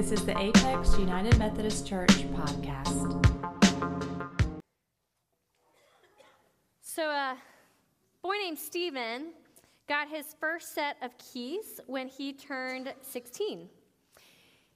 This is the Apex United Methodist Church podcast. So, a boy named Stephen got his first set of keys when he turned 16.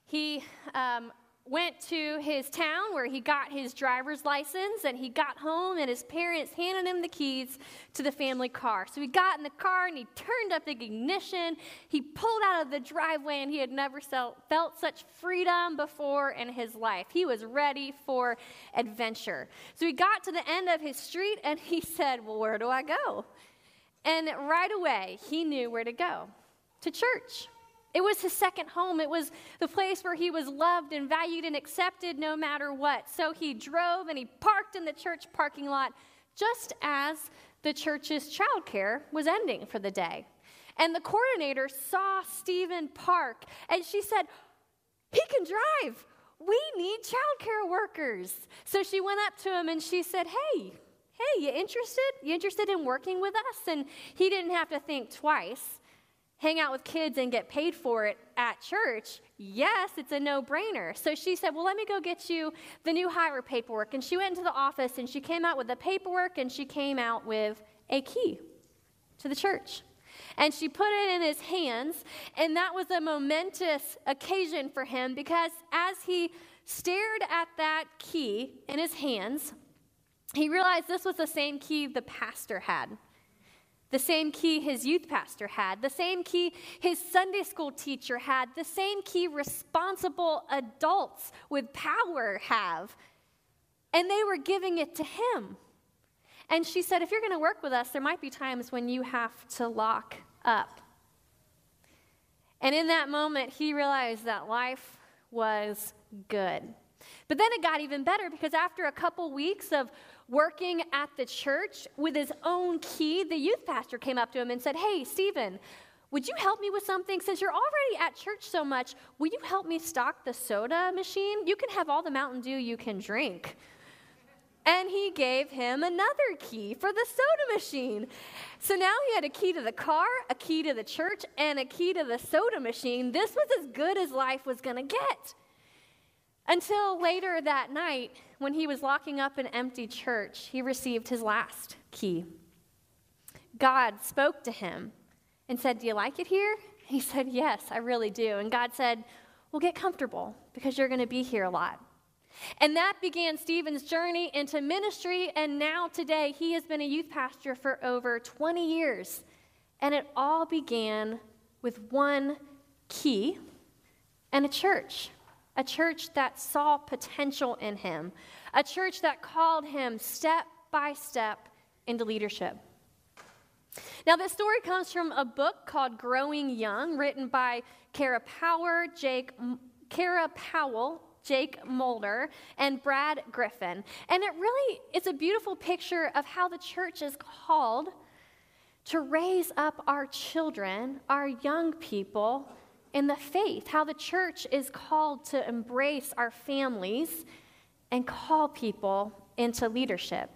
He um, went to his town where he got his driver's license and he got home and his parents handed him the keys to the family car. So he got in the car and he turned up the ignition. He pulled out of the driveway and he had never felt such freedom before in his life. He was ready for adventure. So he got to the end of his street and he said, Well, where do I go? And right away, he knew where to go to church. It was his second home. It was the place where he was loved and valued and accepted no matter what. So he drove and he parked in the church parking lot just as the church's childcare was ending for the day. And the coordinator saw Stephen park and she said, He can drive. We need childcare workers. So she went up to him and she said, Hey, hey, you interested? You interested in working with us? And he didn't have to think twice hang out with kids and get paid for it at church, yes, it's a no brainer. So she said, Well, let me go get you the new hire paperwork. And she went into the office and she came out with the paperwork and she came out with a key to the church. And she put it in his hands, and that was a momentous occasion for him because as he stared at that key in his hands, he realized this was the same key the pastor had the same key his youth pastor had, the same key his Sunday school teacher had, the same key responsible adults with power have. And they were giving it to him. And she said, If you're going to work with us, there might be times when you have to lock up. And in that moment, he realized that life was good. But then it got even better because after a couple weeks of working at the church with his own key, the youth pastor came up to him and said, Hey, Stephen, would you help me with something? Since you're already at church so much, will you help me stock the soda machine? You can have all the Mountain Dew you can drink. And he gave him another key for the soda machine. So now he had a key to the car, a key to the church, and a key to the soda machine. This was as good as life was going to get. Until later that night, when he was locking up an empty church, he received his last key. God spoke to him and said, Do you like it here? He said, Yes, I really do. And God said, Well, get comfortable because you're going to be here a lot. And that began Stephen's journey into ministry. And now, today, he has been a youth pastor for over 20 years. And it all began with one key and a church a church that saw potential in him, a church that called him step by step into leadership. Now, this story comes from a book called Growing Young, written by Kara Power, Jake, Kara Powell, Jake Mulder, and Brad Griffin. And it really is a beautiful picture of how the church is called to raise up our children, our young people, in the faith, how the church is called to embrace our families and call people into leadership.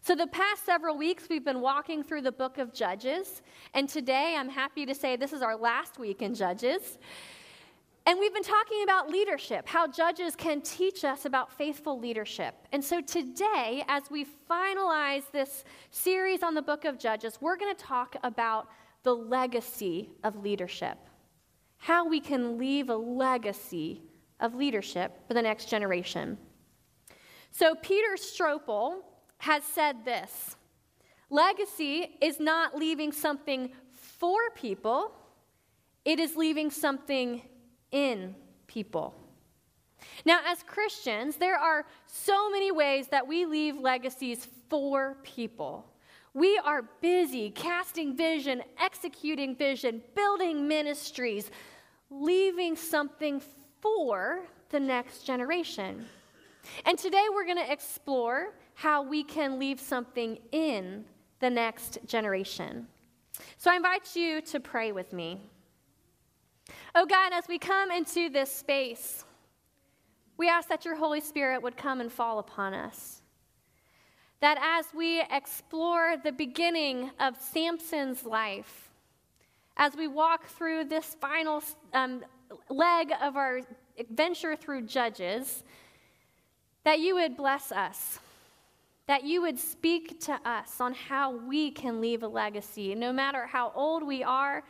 So, the past several weeks, we've been walking through the book of Judges, and today I'm happy to say this is our last week in Judges. And we've been talking about leadership, how judges can teach us about faithful leadership. And so today, as we finalize this series on the book of Judges, we're going to talk about the legacy of leadership how we can leave a legacy of leadership for the next generation. So, Peter Strople has said this Legacy is not leaving something for people, it is leaving something in people. Now, as Christians, there are so many ways that we leave legacies for people. We are busy casting vision, executing vision, building ministries, leaving something for the next generation. And today we're going to explore how we can leave something in the next generation. So I invite you to pray with me. Oh God, as we come into this space, we ask that your Holy Spirit would come and fall upon us. That as we explore the beginning of Samson's life, as we walk through this final um, leg of our adventure through Judges, that you would bless us, that you would speak to us on how we can leave a legacy, no matter how old we are,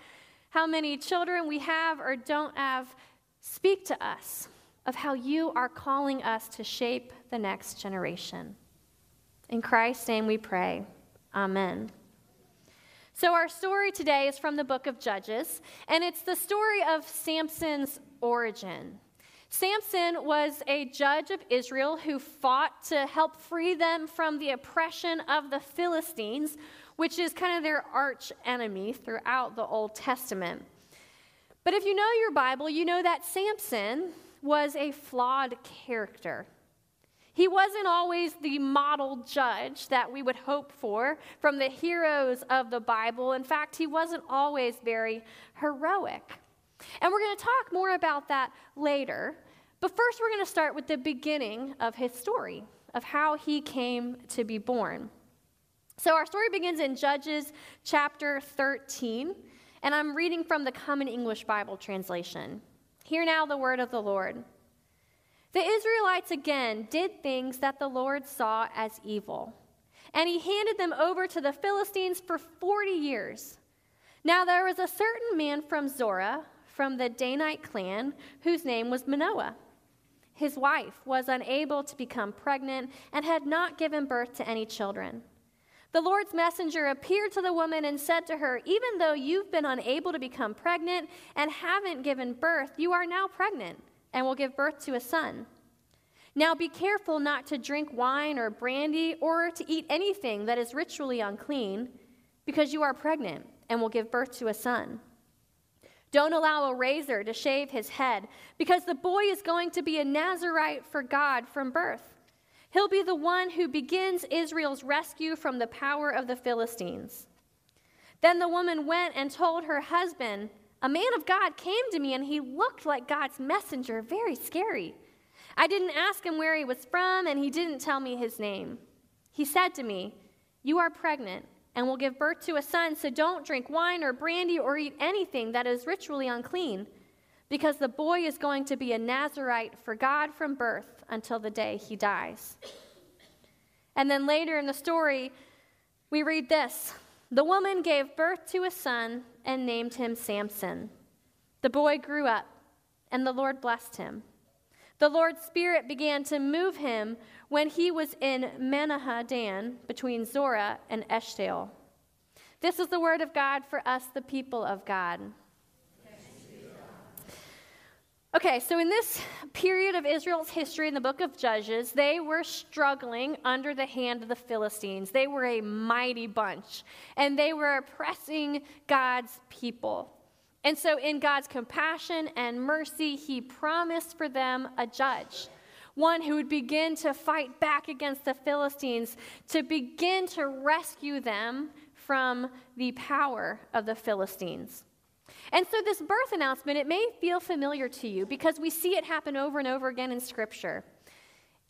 how many children we have or don't have. Speak to us of how you are calling us to shape the next generation. In Christ's name we pray. Amen. So, our story today is from the book of Judges, and it's the story of Samson's origin. Samson was a judge of Israel who fought to help free them from the oppression of the Philistines, which is kind of their arch enemy throughout the Old Testament. But if you know your Bible, you know that Samson was a flawed character. He wasn't always the model judge that we would hope for from the heroes of the Bible. In fact, he wasn't always very heroic. And we're going to talk more about that later. But first, we're going to start with the beginning of his story, of how he came to be born. So, our story begins in Judges chapter 13, and I'm reading from the Common English Bible translation. Hear now the word of the Lord. The Israelites again did things that the Lord saw as evil, and he handed them over to the Philistines for 40 years. Now there was a certain man from Zorah, from the Danite clan, whose name was Manoah. His wife was unable to become pregnant and had not given birth to any children. The Lord's messenger appeared to the woman and said to her, Even though you've been unable to become pregnant and haven't given birth, you are now pregnant and will give birth to a son. Now be careful not to drink wine or brandy or to eat anything that is ritually unclean, because you are pregnant and will give birth to a son. Don't allow a razor to shave his head, because the boy is going to be a Nazarite for God from birth. He'll be the one who begins Israel's rescue from the power of the Philistines. Then the woman went and told her husband, A man of God came to me, and he looked like God's messenger, very scary. I didn't ask him where he was from, and he didn't tell me his name. He said to me, You are pregnant and will give birth to a son, so don't drink wine or brandy or eat anything that is ritually unclean, because the boy is going to be a Nazarite for God from birth until the day he dies. And then later in the story, we read this The woman gave birth to a son and named him Samson. The boy grew up, and the Lord blessed him. The Lord's Spirit began to move him when he was in Mahaneh-dan between Zorah and Eshtaol. This is the word of God for us, the people of God. Okay, so in this period of Israel's history in the book of Judges, they were struggling under the hand of the Philistines. They were a mighty bunch, and they were oppressing God's people. And so, in God's compassion and mercy, He promised for them a judge, one who would begin to fight back against the Philistines, to begin to rescue them from the power of the Philistines. And so, this birth announcement, it may feel familiar to you because we see it happen over and over again in Scripture.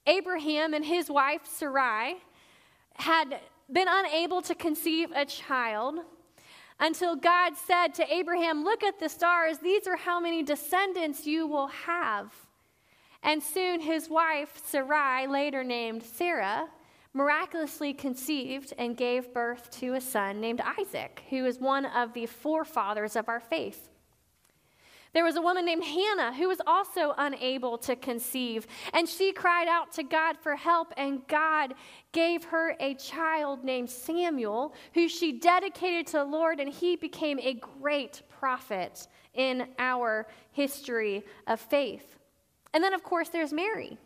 Abraham and his wife Sarai had been unable to conceive a child until God said to Abraham, Look at the stars, these are how many descendants you will have. And soon his wife, Sarai, later named Sarah, miraculously conceived and gave birth to a son named Isaac, who is one of the forefathers of our faith. There was a woman named Hannah who was also unable to conceive, and she cried out to God for help, and God gave her a child named Samuel, who she dedicated to the Lord, and he became a great prophet in our history of faith. And then, of course, there's Mary,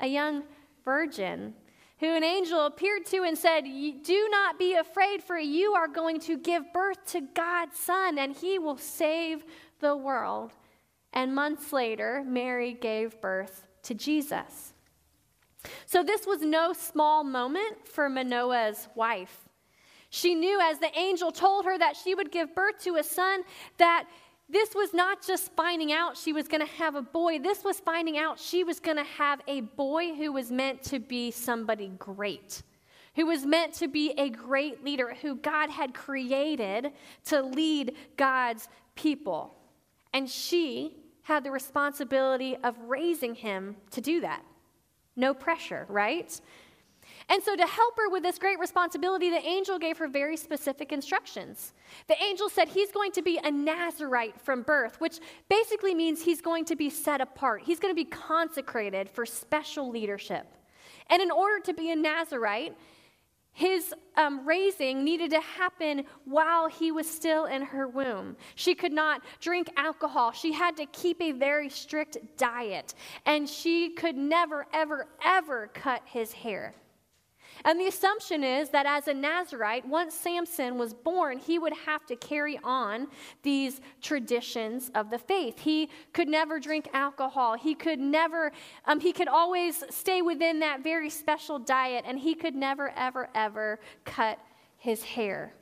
a young virgin who an angel appeared to and said, Do not be afraid, for you are going to give birth to God's Son, and he will save the world. And months later, Mary gave birth to Jesus. So, this was no small moment for Manoah's wife. She knew as the angel told her that she would give birth to a son that this was not just finding out she was going to have a boy, this was finding out she was going to have a boy who was meant to be somebody great, who was meant to be a great leader, who God had created to lead God's people. And she had the responsibility of raising him to do that. No pressure, right? And so, to help her with this great responsibility, the angel gave her very specific instructions. The angel said he's going to be a Nazarite from birth, which basically means he's going to be set apart. He's going to be consecrated for special leadership. And in order to be a Nazarite, his um, raising needed to happen while he was still in her womb. She could not drink alcohol. She had to keep a very strict diet. And she could never, ever, ever cut his hair. And the assumption is that as a Nazarite, once Samson was born, he would have to carry on these traditions of the faith. He could never drink alcohol. He could never, um, he could always stay within that very special diet, and he could never, ever, ever cut his hair.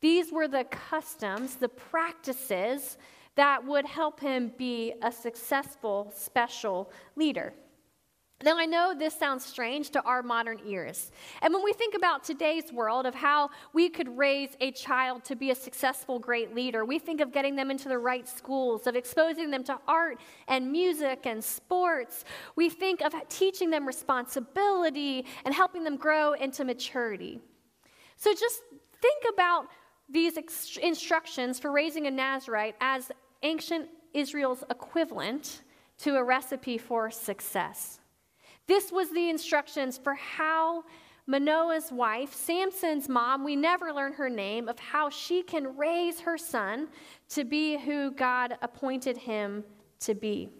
These were the customs, the practices that would help him be a successful special leader. Now, I know this sounds strange to our modern ears. And when we think about today's world of how we could raise a child to be a successful, great leader, we think of getting them into the right schools, of exposing them to art and music and sports. We think of teaching them responsibility and helping them grow into maturity. So just think about these instructions for raising a Nazarite as ancient Israel's equivalent to a recipe for success. This was the instructions for how Manoah's wife, Samson's mom, we never learn her name, of how she can raise her son to be who God appointed him to be.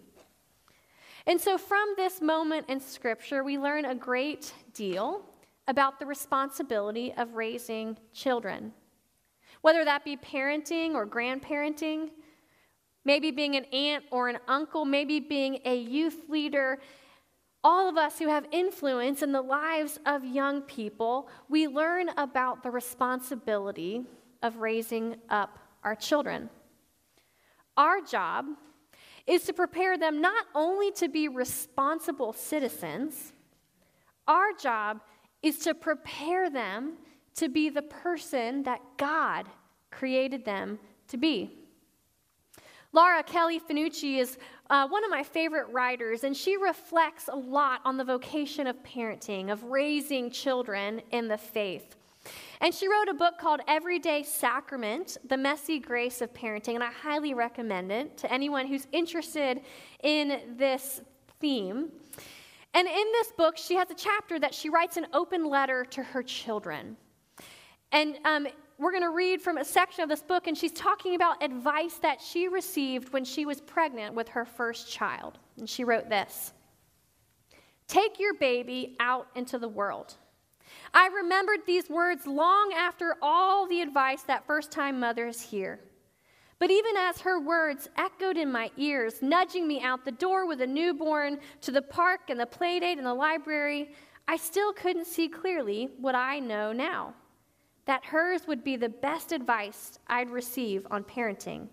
And so, from this moment in Scripture, we learn a great deal about the responsibility of raising children. Whether that be parenting or grandparenting, maybe being an aunt or an uncle, maybe being a youth leader, all of us who have influence in the lives of young people, we learn about the responsibility of raising up our children. Our job is to prepare them not only to be responsible citizens, our job is to prepare them to be the person that God created them to be. Laura Kelly Fanucci is uh, one of my favorite writers, and she reflects a lot on the vocation of parenting, of raising children in the faith. And she wrote a book called Everyday Sacrament The Messy Grace of Parenting, and I highly recommend it to anyone who's interested in this theme. And in this book, she has a chapter that she writes an open letter to her children. And um, we're going to read from a section of this book, and she's talking about advice that she received when she was pregnant with her first child. And she wrote this Take your baby out into the world. I remembered these words long after all the advice that first time mothers hear. But even as her words echoed in my ears, nudging me out the door with a newborn to the park and the playdate and the library, I still couldn't see clearly what I know now that hers would be the best advice I'd receive on parenting.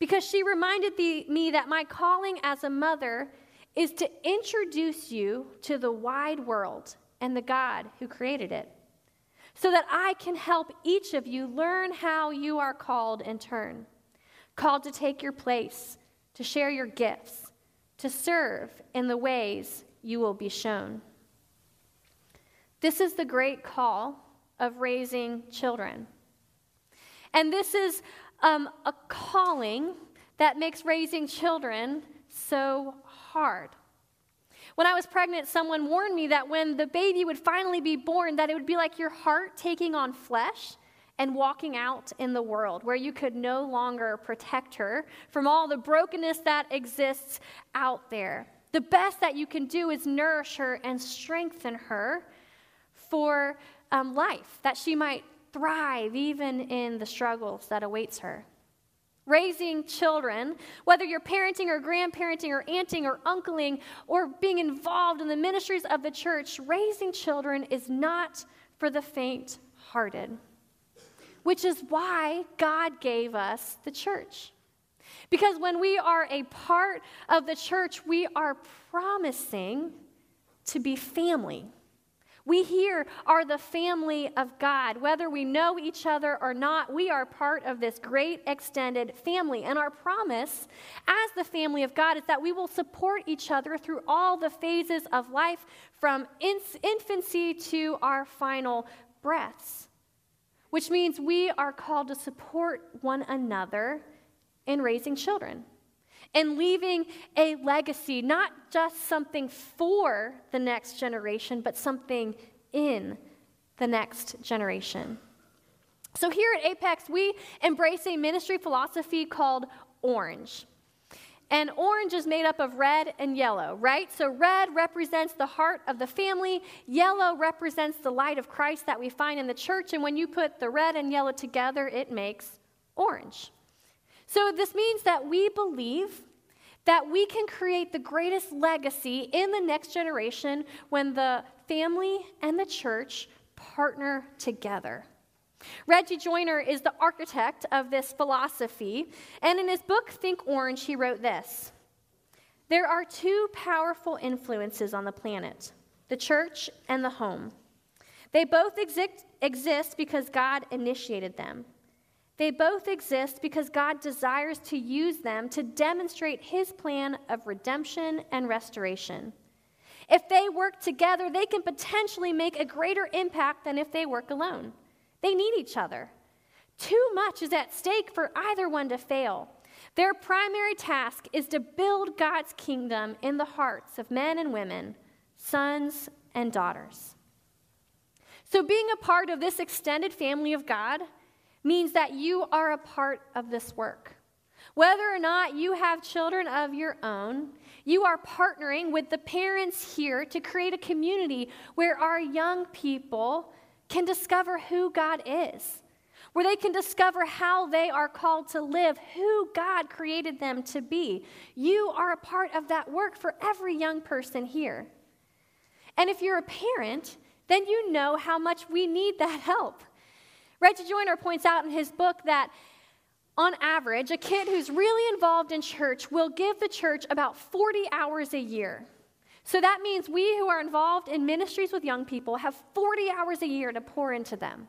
Because she reminded the, me that my calling as a mother is to introduce you to the wide world and the God who created it, so that I can help each of you learn how you are called in turn. Called to take your place, to share your gifts, to serve in the ways you will be shown. This is the great call of raising children. And this is um, a calling that makes raising children so hard. When I was pregnant, someone warned me that when the baby would finally be born, that it would be like your heart taking on flesh and walking out in the world, where you could no longer protect her from all the brokenness that exists out there. The best that you can do is nourish her and strengthen her for um, life, that she might thrive even in the struggles that awaits her. Raising children, whether you're parenting or grandparenting or aunting or uncling or being involved in the ministries of the church, raising children is not for the faint hearted, which is why God gave us the church. Because when we are a part of the church, we are promising to be family We here are the family of God. Whether we know each other or not, we are part of this great extended family. And our promise as the family of God is that we will support each other through all the phases of life from infancy to our final breaths, which means we are called to support one another in raising children and leaving a legacy, not just something for the next generation, but something in the next generation. So, here at Apex, we embrace a ministry philosophy called orange. And orange is made up of red and yellow, right? So red represents the heart of the family, yellow represents the light of Christ that we find in the church. And when you put the red and yellow together, it makes orange. So this means that we believe that we can create the greatest legacy in the next generation when the family and the church partner together. Reggie Joiner is the architect of this philosophy, and in his book, Think Orange, he wrote this There are two powerful influences on the planet the church and the home. They both exist because God initiated them. They both exist because God desires to use them to demonstrate his plan of redemption and restoration. If they work together, they can potentially make a greater impact than if they work alone. They need each other. Too much is at stake for either one to fail. Their primary task is to build God's kingdom in the hearts of men and women, sons and daughters. So, being a part of this extended family of God means that you are a part of this work. Whether or not you have children of your own, you are partnering with the parents here to create a community where our young people can discover who God is, where they can discover how they are called to live, who God created them to be. You are a part of that work for every young person here. And if you're a parent, then you know how much we need that help. Reggie Joiner points out in his book that on average, a kid who's really involved in church will give the church about 40 hours a year. So that means we who are involved in ministries with young people have 40 hours a year to pour into them.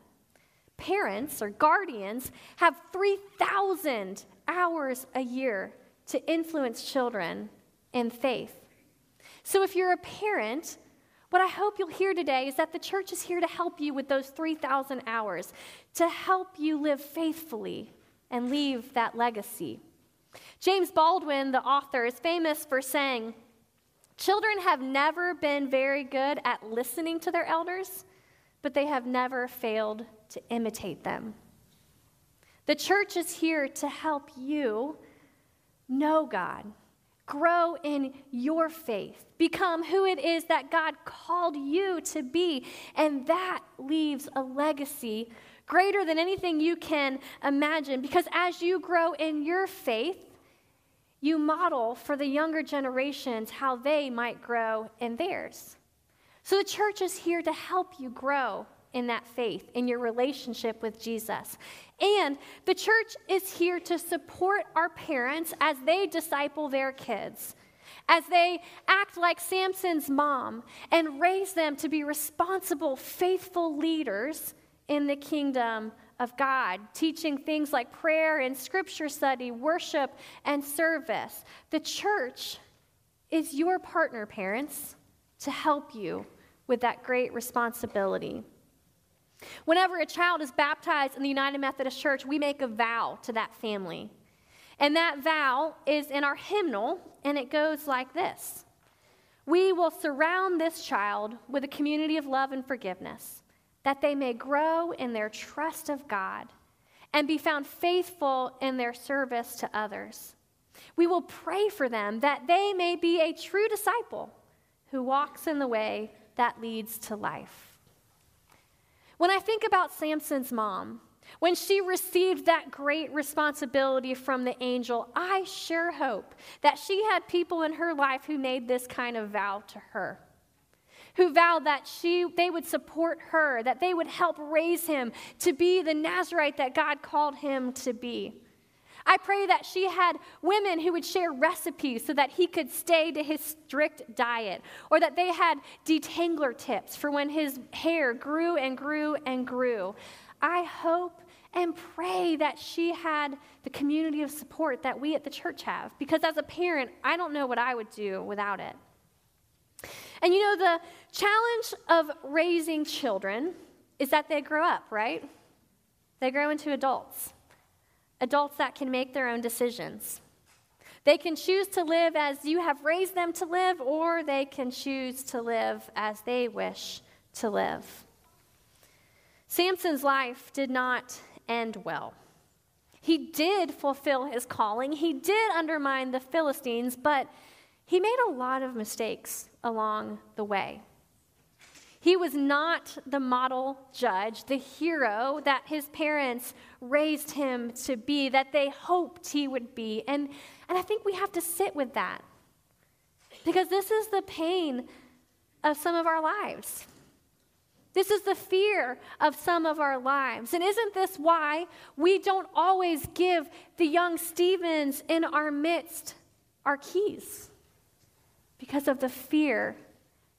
Parents or guardians have 3,000 hours a year to influence children in faith. So if you're a parent, what I hope you'll hear today is that the church is here to help you with those 3,000 hours, to help you live faithfully and leave that legacy. James Baldwin, the author, is famous for saying, Children have never been very good at listening to their elders, but they have never failed to imitate them. The church is here to help you know God Grow in your faith. Become who it is that God called you to be. And that leaves a legacy greater than anything you can imagine. Because as you grow in your faith, you model for the younger generations how they might grow in theirs. So the church is here to help you grow in that faith, in your relationship with Jesus. And the church is here to support our parents as they disciple their kids, as they act like Samson's mom and raise them to be responsible, faithful leaders in the kingdom of God, teaching things like prayer and scripture study, worship and service. The church is your partner, parents, to help you with that great responsibility. Whenever a child is baptized in the United Methodist Church, we make a vow to that family. And that vow is in our hymnal, and it goes like this We will surround this child with a community of love and forgiveness, that they may grow in their trust of God and be found faithful in their service to others. We will pray for them that they may be a true disciple who walks in the way that leads to life. When I think about Samson's mom, when she received that great responsibility from the angel, I sure hope that she had people in her life who made this kind of vow to her. Who vowed that she, they would support her, that they would help raise him to be the Nazarite that God called him to be. I pray that she had women who would share recipes so that he could stay to his strict diet, or that they had detangler tips for when his hair grew and grew and grew. I hope and pray that she had the community of support that we at the church have, because as a parent, I don't know what I would do without it. And you know, the challenge of raising children is that they grow up, right? They grow into adults, adults that can make their own decisions. They can choose to live as you have raised them to live, or they can choose to live as they wish to live. Samson's life did not end well. He did fulfill his calling, he did undermine the Philistines, but he made a lot of mistakes along the way. He was not the model judge, the hero that his parents raised him to be, that they hoped he would be. And, and I think we have to sit with that because this is the pain of some of our lives. This is the fear of some of our lives. And isn't this why we don't always give the young Stevens in our midst our keys? Because of the fear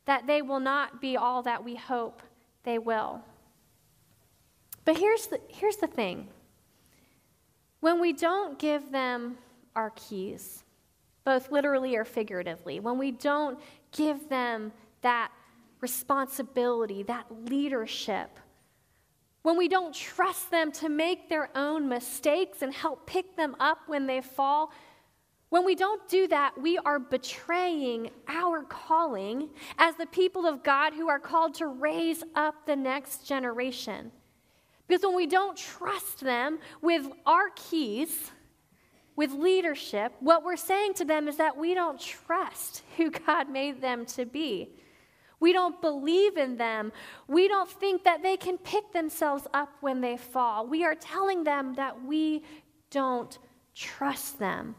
that they will not be all that we hope they will. But here's the, here's the thing when we don't give them our keys, both literally or figuratively, when we don't give them that responsibility, that leadership, when we don't trust them to make their own mistakes and help pick them up when they fall, when we don't do that, we are betraying our calling as the people of God who are called to raise up the next generation. Because when we don't trust them with our keys, with leadership, what we're saying to them is that we don't trust who God made them to be. We don't believe in them. We don't think that they can pick themselves up when they fall. We are telling them that we don't trust them.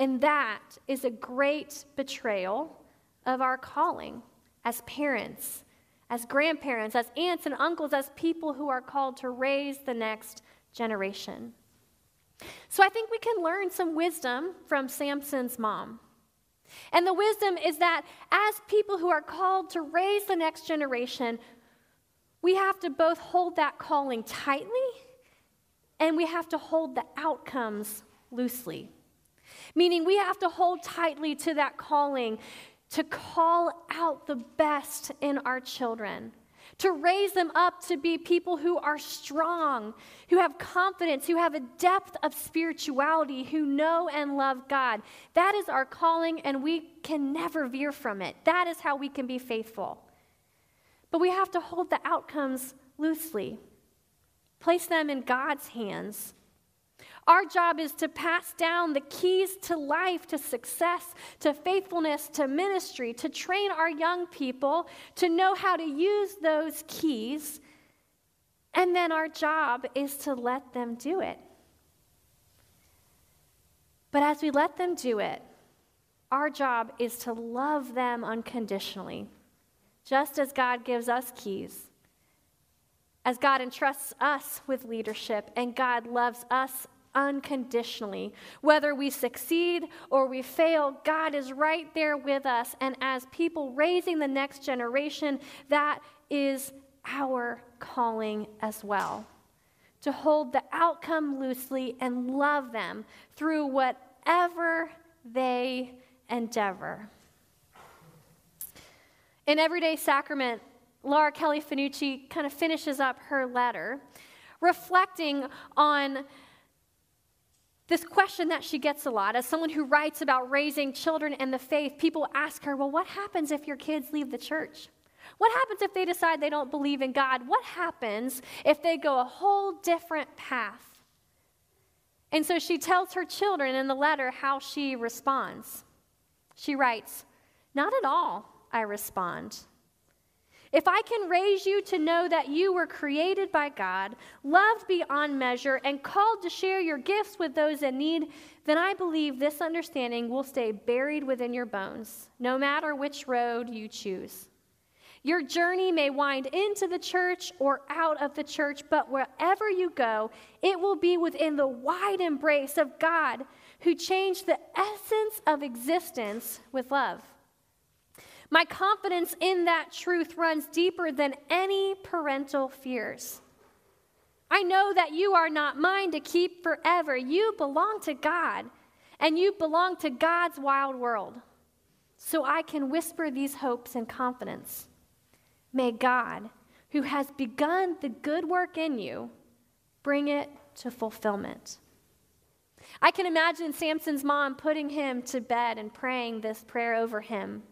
And that is a great betrayal of our calling as parents, as grandparents, as aunts and uncles, as people who are called to raise the next generation. So I think we can learn some wisdom from Samson's mom. And the wisdom is that as people who are called to raise the next generation, we have to both hold that calling tightly and we have to hold the outcomes loosely. Meaning, we have to hold tightly to that calling to call out the best in our children, to raise them up to be people who are strong, who have confidence, who have a depth of spirituality, who know and love God. That is our calling, and we can never veer from it. That is how we can be faithful. But we have to hold the outcomes loosely, place them in God's hands our job is to pass down the keys to life, to success, to faithfulness, to ministry, to train our young people to know how to use those keys. And then our job is to let them do it. But as we let them do it, our job is to love them unconditionally, just as God gives us keys. As God entrusts us with leadership and God loves us unconditionally. Whether we succeed or we fail, God is right there with us. And as people raising the next generation, that is our calling as well. To hold the outcome loosely and love them through whatever they endeavor. In Everyday Sacrament, Laura Kelly Fanucci kind of finishes up her letter reflecting on this question that she gets a lot as someone who writes about raising children in the faith, people ask her, Well, what happens if your kids leave the church? What happens if they decide they don't believe in God? What happens if they go a whole different path? And so she tells her children in the letter how she responds. She writes, Not at all, I respond. If I can raise you to know that you were created by God, loved beyond measure, and called to share your gifts with those in need, then I believe this understanding will stay buried within your bones, no matter which road you choose. Your journey may wind into the church or out of the church, but wherever you go, it will be within the wide embrace of God who changed the essence of existence with love. My confidence in that truth runs deeper than any parental fears. I know that you are not mine to keep forever. You belong to God, and you belong to God's wild world. So I can whisper these hopes and confidence. May God, who has begun the good work in you, bring it to fulfillment. I can imagine Samson's mom putting him to bed and praying this prayer over him.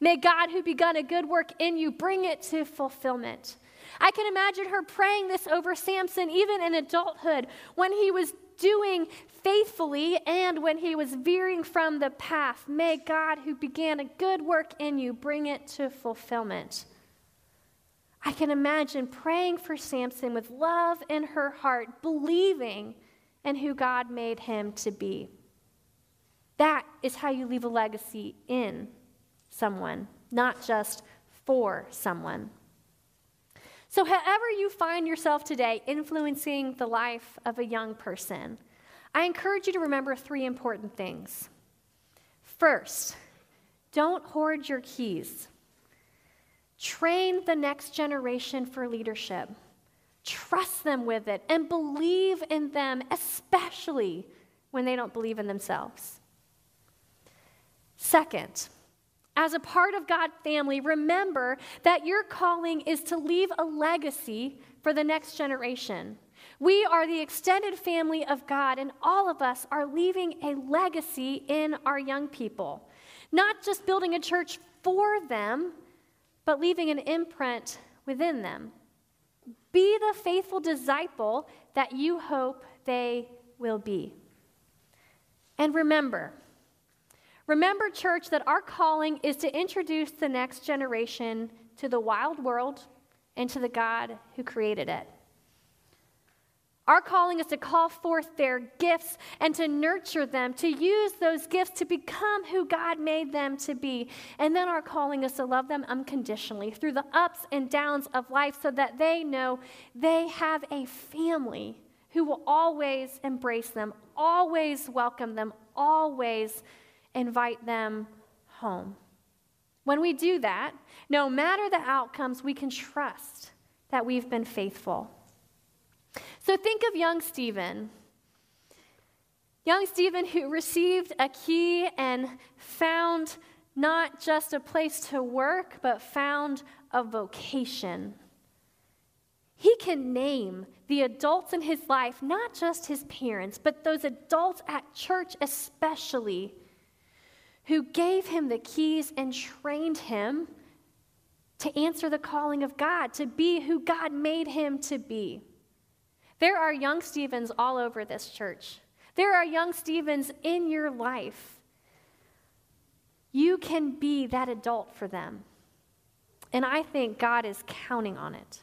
May God, who begun a good work in you, bring it to fulfillment. I can imagine her praying this over Samson even in adulthood when he was doing faithfully and when he was veering from the path. May God, who began a good work in you, bring it to fulfillment. I can imagine praying for Samson with love in her heart, believing in who God made him to be. That is how you leave a legacy in someone, not just for someone. So, however, you find yourself today influencing the life of a young person, I encourage you to remember three important things. First, don't hoard your keys. Train the next generation for leadership. Trust them with it and believe in them, especially when they don't believe in themselves. Second, as a part of God's family, remember that your calling is to leave a legacy for the next generation. We are the extended family of God, and all of us are leaving a legacy in our young people. Not just building a church for them, but leaving an imprint within them. Be the faithful disciple that you hope they will be. And remember, remember, church, that our calling is to introduce the next generation to the wild world and to the God who created it. Our calling is to call forth their gifts and to nurture them, to use those gifts to become who God made them to be. And then our calling is to love them unconditionally through the ups and downs of life so that they know they have a family who will always embrace them, always welcome them, always invite them home. When we do that, no matter the outcomes, we can trust that we've been faithful. So think of young Stephen. Young Stephen, who received a key and found not just a place to work, but found a vocation. He can name the adults in his life, not just his parents, but those adults at church especially, who gave him the keys and trained him to answer the calling of God, to be who God made him to be. There are young Stevens all over this church. There are young Stevens in your life. You can be that adult for them. And I think God is counting on it.